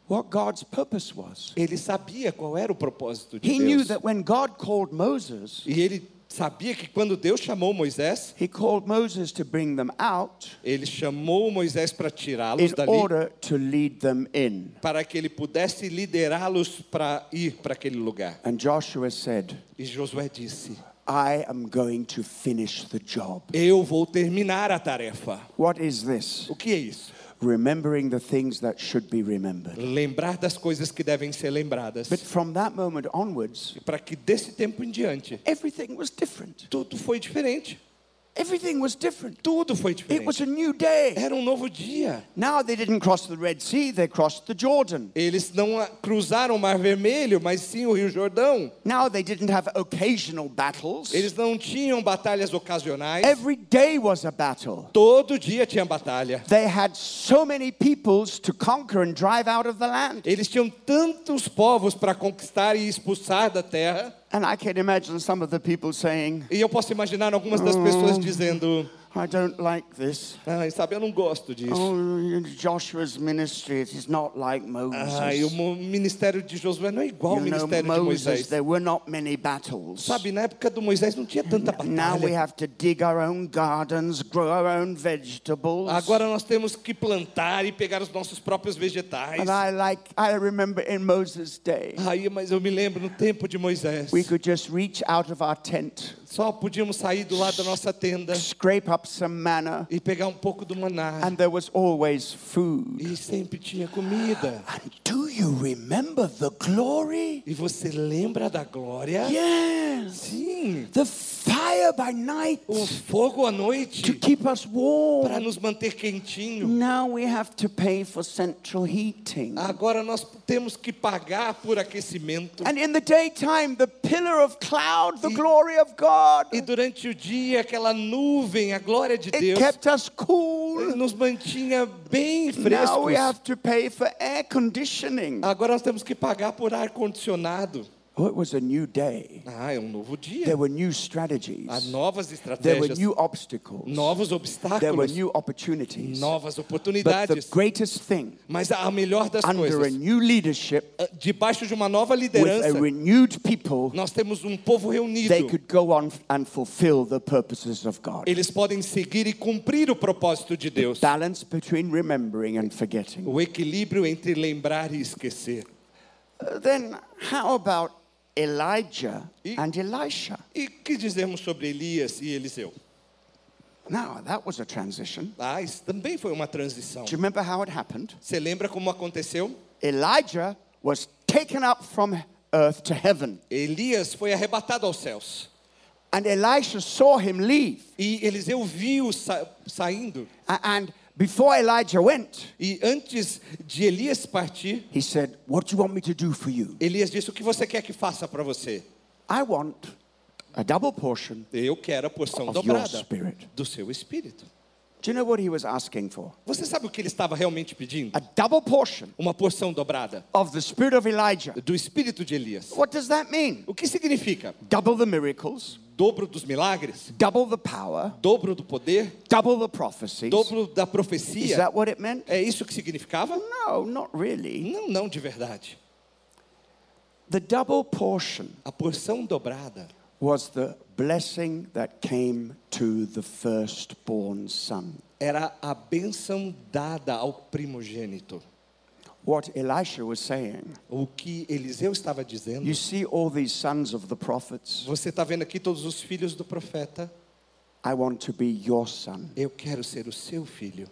what God's purpose was.
Ele sabia qual era o propósito de
He knew that when God called Moses,
E ele sabia que quando Deus chamou Moisés,
he called Moses to bring them out
ele chamou Moisés para tirá-los
in
dali,
order to lead them in.
para que ele pudesse liderá-los para ir para aquele lugar.
And Joshua said,
E Josué disse:
I am going to finish the job.
Eu vou terminar a tarefa.
What is this?
O que é isso?
Remembering the things that should be remembered.
Lembrar das coisas que devem ser lembradas.
But from that moment onwards,
para que desse tempo em diante,
everything was different.
tudo foi diferente.
Everything was different.
Tudo foi
It was
diferente.
a new day.
Era um novo dia.
Now they didn't cross the Red Sea, they crossed the Jordan.
Eles não cruzaram o Mar Vermelho, mas sim o Rio Jordão.
Now they didn't have occasional battles.
Eles não tinham batalhas ocasionais.
Every day was a battle.
Todo dia tinha batalha.
They had so many peoples to conquer and drive out of the land.
Eles tinham tantos povos para conquistar e expulsar da terra.
And I can imagine some of the people saying,
E eu posso imaginar algumas das pessoas oh, dizendo:
I don't like this.
Ai, sabe, eu não gosto disso.
Oh, Joshua's ministry, is not like Moses.
Ai, o ministério de Josué não é igual ao
you know,
ministério de
Moses,
Moisés.
there were not many battles.
Sabe, na época do Moisés não tinha tanta
Now we
batalha.
have to dig our own gardens, grow our own vegetables.
Agora nós temos que plantar e pegar os nossos próprios vegetais.
And I like, I remember in Moses' day,
Aí, mas eu me lembro no tempo de Moisés,
we could just reach out of our tent,
só podíamos sair do lado da nossa tenda
scrape up some manna,
e pegar um pouco do maná.
and there was always food.
E sempre tinha comida.
And do you remember the glory?
E você lembra da glória?
Yes.
Sim.
The fire by night
O fogo à
to
noite
keep us
para
warm.
nos manter quentinho.
Now we have to pay for central heating.
Agora nós temos que pagar por aquecimento.
And in the daytime, the pillar of cloud, the glory of God,
E durante o dia, aquela nuvem, a glória de
it
Deus,
kept us cool.
nos mantinha bem
Now
frescos.
we have to pay for air conditioning.
Agora nós temos que pagar por ar condicionado.
Oh, it was a new day.
Ah, é um novo dia.
There were new strategies.
Há novas estratégias.
There were new obstacles.
novos obstáculos.
There were new opportunities.
novas oportunidades.
But the greatest thing,
Mas a melhor das
under a new leadership,
ah, debaixo de uma nova liderança.
with a renewed people,
nós temos um povo reunido.
they could go on and fulfill the purposes of God.
Eles podem seguir e cumprir o propósito de Deus.
Balance between remembering and forgetting.
O equilíbrio entre lembrar e esquecer.
Uh, Then, how about Elijah
E-
and Elisha?
E que dizemos sobre Elias e Eliseu?
Now, that was a transition.
Ah, isso também foi uma transição.
Do you remember how it happened?
Você lembra como aconteceu?
Elijah was taken up from earth to heaven,
Elias foi arrebatado aos céus.
and Elisha saw him leave.
E Eliseu viu sa saindo.
And before Elijah went,
E antes de Elias partir,
he said, What do you want me to do for you?
Elias disse: O que você quer que faça para você?
I want a double portion
Eu quero a porção dobrada
spirit.
do seu espírito.
Do you know what he was asking for?
Você sabe o que ele estava realmente pedindo?
A double portion
Uma porção dobrada
of the spirit of Elijah.
do espírito de Elias.
What does that mean?
O que significa?
Double the miracles,
Dobro dos milagres,
double the power,
dobro do poder,
double the prophecies.
dobro da
Is
profecia.
that what it meant?
É isso que significava?
No, not really.
Não, não de verdade.
The double portion
A porção dobrada
was the blessing that came to the firstborn son.
era a bênção dada ao primogênito.
What Elisha was saying,
O que Eliseu estava dizendo.
you see all these sons of the prophets.
Você está vendo aqui todos os filhos do profeta?
I want to be your son.
Eu quero ser o seu filho.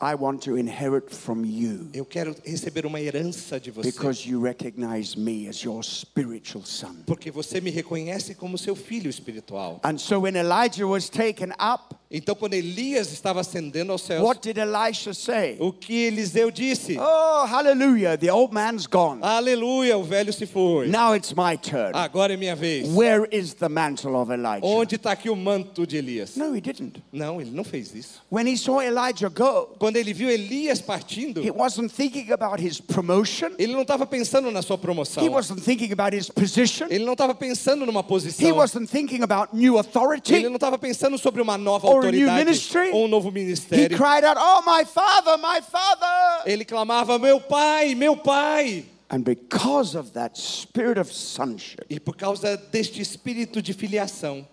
I want to inherit from you
Eu quero receber uma herança de você.
because you recognize me as your spiritual son.
Porque você me reconhece como seu filho espiritual.
And so when Elijah was taken up,
Então, quando Elias estava ascendendo aos céus,
what did Elisha say?
o que Eliseu disse?
Oh, hallelujah, the old man's gone.
Aleluia, o velho se foi.
Now it's my turn.
Agora é minha vez.
Where is the mantle of Elijah?
Onde está aqui o manto de Elias?
No, he didn't.
Não, ele não fez isso.
When he saw Elijah go,
Quando ele viu Elias partindo,
he wasn't thinking about his promotion.
ele não estava pensando na sua promoção.
He wasn't thinking about his position.
Ele não estava pensando numa
He
posição.
wasn't thinking about new
Ele
authority.
não estava pensando sobre uma nova
Or a new
autoridade
ministry.
ou um novo
He
ministério.
cried out, Oh, my father, my father.
Ele clamava: Meu pai, meu pai.
And because of that spirit of sonship,
E por causa deste espírito de filiação,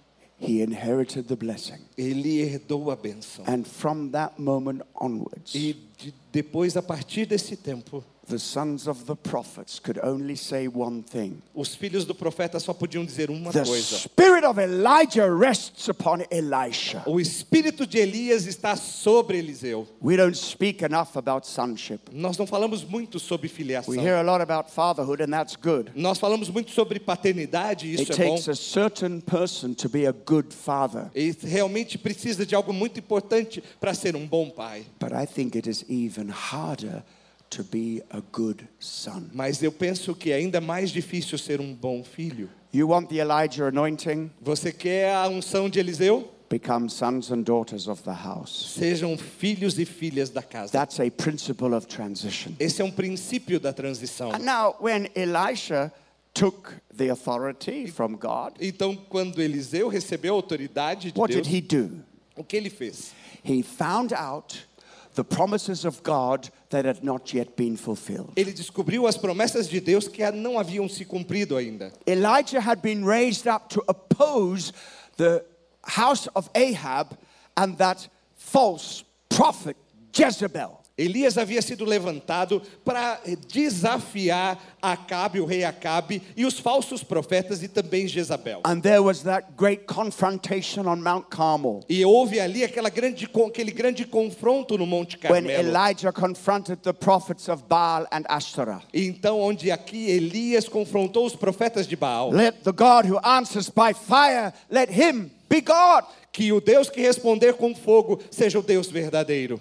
he inherited the blessing.
ele herdou a bênção.
And from that moment onwards,
E de- depois, a partir desse tempo,
the sons of the prophets could only say one thing
os filhos do profeta só podiam dizer uma
The
coisa:
spirit of Elijah rests upon Elisha.
O espírito de Elias está sobre Eliseu.
We don't speak enough about sonship.
Nós não falamos muito sobre filiação.
We hear a lot about fatherhood, and that's good.
Nós falamos muito sobre paternidade, e
It
isso é bom.
takes a certain person to be a good father.
E realmente precisa de algo muito importante para ser um bom pai.
But I think it is even harder to be a good son.
Mas eu penso que é ainda mais difícil ser um bom filho.
You want the Elijah anointing?
Você quer a unção de Eliseu?
Become sons and daughters of the house.
Sejam filhos e filhas da casa.
That's a principle of transition.
Esse é um princípio da transição.
And now, when Elisha took the authority from God,
Então, quando Eliseu recebeu a autoridade de
what
Deus,
did he do?
o que ele fez?
He found out the promises of God that had not yet been fulfilled.
Ele descobriu as promessas de Deus que não haviam se cumprido ainda.
Elijah had been raised up to oppose the house of Ahab and that false prophet Jezebel.
Elias havia sido levantado para desafiar Acabe, o rei Acabe, e os falsos profetas e também Jezabel.
And there was that great confrontation on Mount Carmel
E houve ali grande, aquele grande confronto no Monte
when
Carmelo.
Elijah confronted the prophets of Baal and Ashtoreth.
Então, onde aqui Elias confrontou os profetas de Baal.
Let the God who answers by fire, let him be God.
Que o Deus que responder com fogo seja o Deus verdadeiro.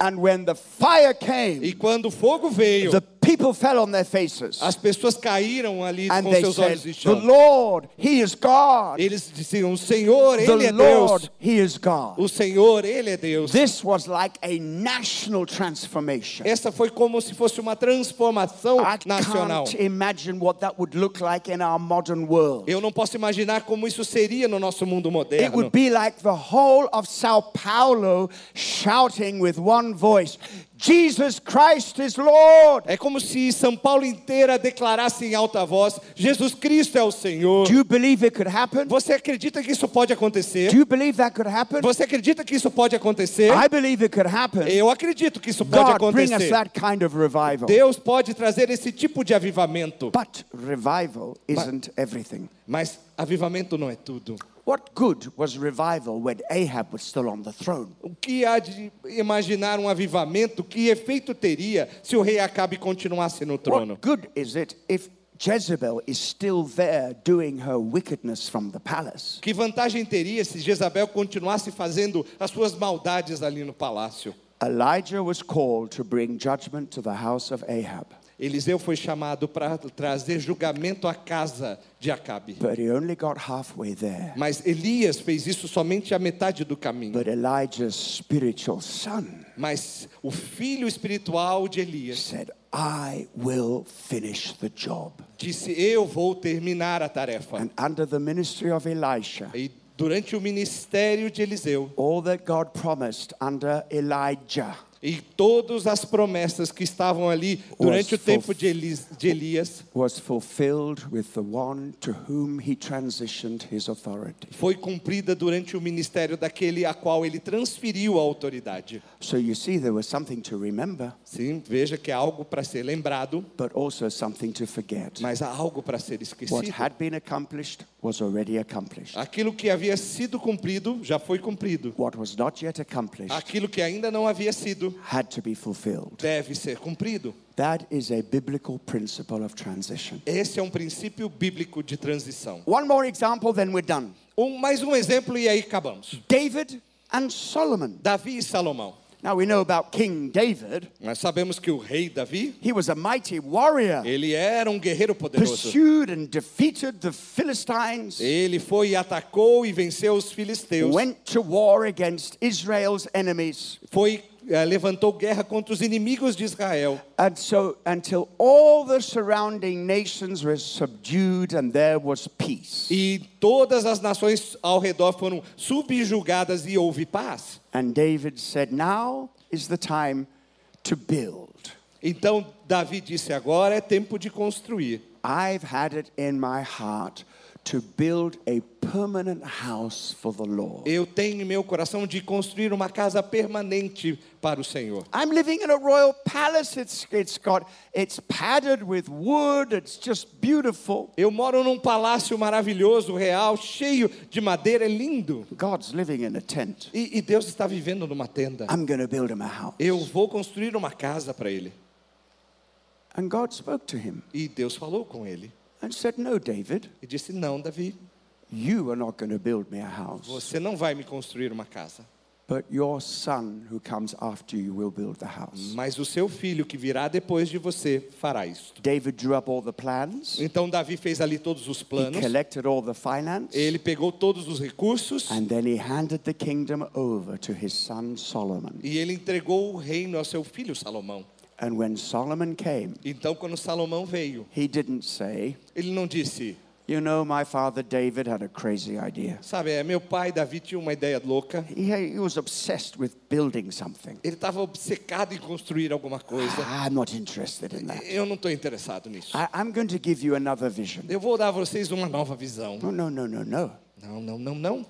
Came,
E quando o fogo veio,
people fell on their faces.
as pessoas caíram ali
And
com seus
said,
olhos
The
chão.
Lord, He is God.
Eles diziam: O Senhor, Ele
The
é Deus.
Lord, He is God.
O Senhor, Ele é Deus.
This was like a national transformation.
Essa foi como se fosse uma transformação
I
nacional.
can't imagine what that would look like in our modern world.
Eu não posso imaginar como isso seria no nosso mundo
It
moderno.
would be like the whole of Sao Paulo shouting with one voice, Jesus Christ is Lord.
É como se São Paulo inteira declarasse em alta voz: Jesus Cristo é o Senhor.
Do you believe it could happen?
Você acredita que isso pode acontecer?
Do you believe that could happen?
Você acredita que isso pode acontecer?
I believe it could happen.
Eu acredito que isso pode
God, bring us
acontecer.
that kind of revival.
Deus pode trazer esse tipo de avivamento.
But revival isn't everything.
Mas avivamento não é tudo.
What good was revival when Ahab was still on the throne?
O que há de imaginar um avivamento? Que efeito teria se o rei Acabe continuasse no trono?
What good is it if Jezebel is still there doing her wickedness from the palace?
Que vantagem teria se Jezabel continuasse fazendo as suas maldades ali no palácio?
Elijah was called to bring judgment to the house of Ahab,
Eliseu foi chamado para trazer julgamento à casa de Acabe.
but he only got halfway there.
Mas Elias fez isso somente a metade do caminho.
But Elijah's spiritual son
Mas o filho espiritual de Elias
said, I will finish the job.
disse: Eu vou terminar a tarefa.
And under the ministry of Elisha,
E durante o ministério de Eliseu
all that God promised under Elijah
e todas as promessas que estavam ali durante o tempo de, Elis, de Elias
was fulfilled with the one to whom he transitioned his authority.
foi cumprida durante o ministério daquele a qual ele transferiu a autoridade.
So you see, there was something to remember,
Sim, veja que é algo para ser lembrado,
but also something to forget.
mas há algo para ser
What
esquecido.
had been accomplished was already accomplished.
Aquilo que havia sido cumprido já foi cumprido.
What was not yet accomplished
Aquilo que ainda não havia sido
had to be fulfilled.
deve ser cumprido.
That is a biblical principle of transition.
Esse é um princípio bíblico de transição.
One more example, then we're done.
Um, mais um exemplo e aí acabamos.
David and Solomon.
Davi e Salomão.
Now we know about King David.
Nós sabemos que o rei Davi,
He was a mighty warrior,
ele era um guerreiro poderoso.
pursued and defeated the Philistines,
Ele foi e atacou e venceu os filisteus.
went to war against Israel's enemies.
Foi levantou guerra contra os inimigos de Israel.
And so until all the surrounding nations were subdued and there was peace.
E todas as nações ao redor foram subjugadas e houve paz.
And David said, Now is the time to build.
Então Davi disse: agora é tempo de construir.
I've had it in my heart to build a permanent house for the Lord.
Eu tenho em meu coração de construir uma casa permanente para o Senhor.
I'm living in a royal palace. It's, it's got, it's padded with wood. It's just beautiful.
Eu moro num palácio maravilhoso, real, cheio de madeira, é lindo.
God's living in a tent.
E, e Deus está vivendo numa tenda.
I'm going to build him a house.
Eu vou construir uma casa para ele.
And God spoke to him
E Deus falou com ele
and said, No, David,
e disse: Não, Davi,
you are not going to build me a house,
você não vai me construir uma casa,
but your son who comes after you will build the house.
mas o seu filho que virá depois de você fará isto.
David drew up all the plans,
Então Davi fez ali todos os
he
planos,
collected all the finance,
ele pegou todos os recursos
and then he handed the kingdom over to his son Solomon.
e ele entregou o reino ao seu filho Salomão.
And when Solomon came,
Então, quando Salomão veio,
he didn't say,
ele não disse,
You know, my father David had a crazy idea.
sabe, é, meu pai Davi tinha uma ideia louca.
He, he was obsessed with building something.
Ele estava obcecado em construir alguma coisa.
I'm not interested in that.
Eu não estou interessado nisso.
I, I'm going to give you another vision.
Eu vou dar a vocês uma nova visão.
No, no, no, no, no.
Não, não, não, não.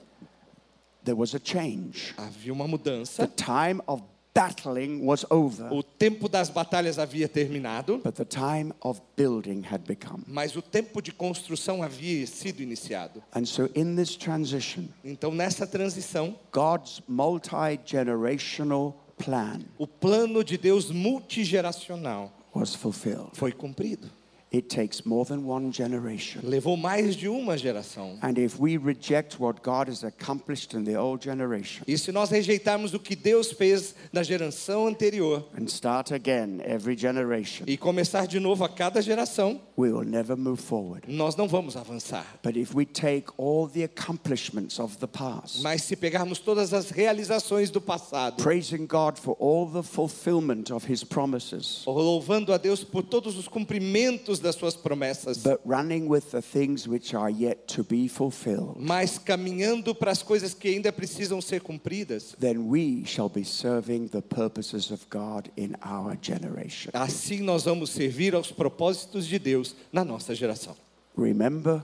There was a change.
Havia uma
The
mudança.
time of battling was over,
O tempo das batalhas havia terminado,
but the time of building had become.
mas o tempo de construção havia sido iniciado.
And so, in this transition,
Então, nessa transição,
God's multi generational plan
o plano de Deus multigeracional
was fulfilled.
foi cumprido.
It takes more than one generation.
Levou mais de uma geração.
And if we reject what God has accomplished in the old generation
E se nós rejeitarmos o que Deus fez na geração anterior
and start again every generation,
e começar de novo a cada geração,
we will never move forward.
nós não vamos avançar.
But if we take all the accomplishments of the past,
Mas se pegarmos todas as realizações do passado,
praising God for all the fulfillment of His promises,
louvando a Deus por todos os cumprimentos das suas promessas,
but running with the things which are yet to be fulfilled,
mas caminhando para as coisas que ainda precisam ser cumpridas,
then we shall be serving the purposes of God in our generation.
assim nós vamos servir aos propósitos de Deus na nossa geração.
Remember,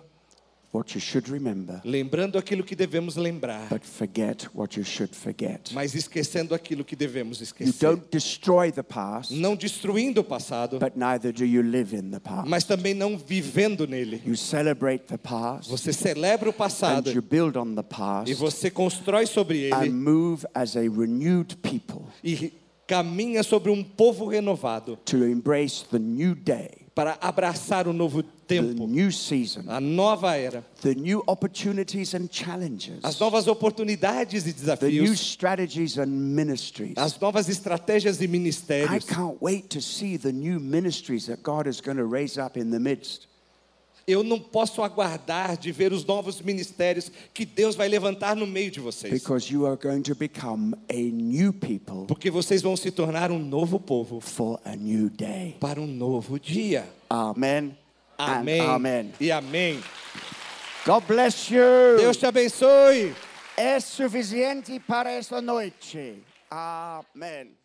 what you should remember,
lembrando aquilo que devemos lembrar,
but forget what you should forget.
mas esquecendo aquilo que devemos
You
esquecer.
don't destroy the past,
Não destruindo o passado,
but neither do you live in the past.
mas também não vivendo nele.
You celebrate the past
Você celebra o
and
passado
you build on the past
e você constrói sobre
and
ele
move as a renewed people
e caminha sobre um povo renovado
to embrace the new day,
para abraçar o novo
the
tempo,
new season,
a nova era,
the new opportunities and challenges,
as novas oportunidades e desafios,
strategies and ministries.
as novas estratégias e ministérios.
I can't wait to see the new ministries that God is going to raise up in the midst.
Eu não posso aguardar de ver os novos ministérios que Deus vai levantar no meio de vocês.
Because you are going to become a new people
Porque vocês vão se tornar um novo povo
for a new day.
para um novo dia.
And
Amém.
amen.
E amém.
God bless you.
Deus te abençoe.
É suficiente para esta noite. Amen.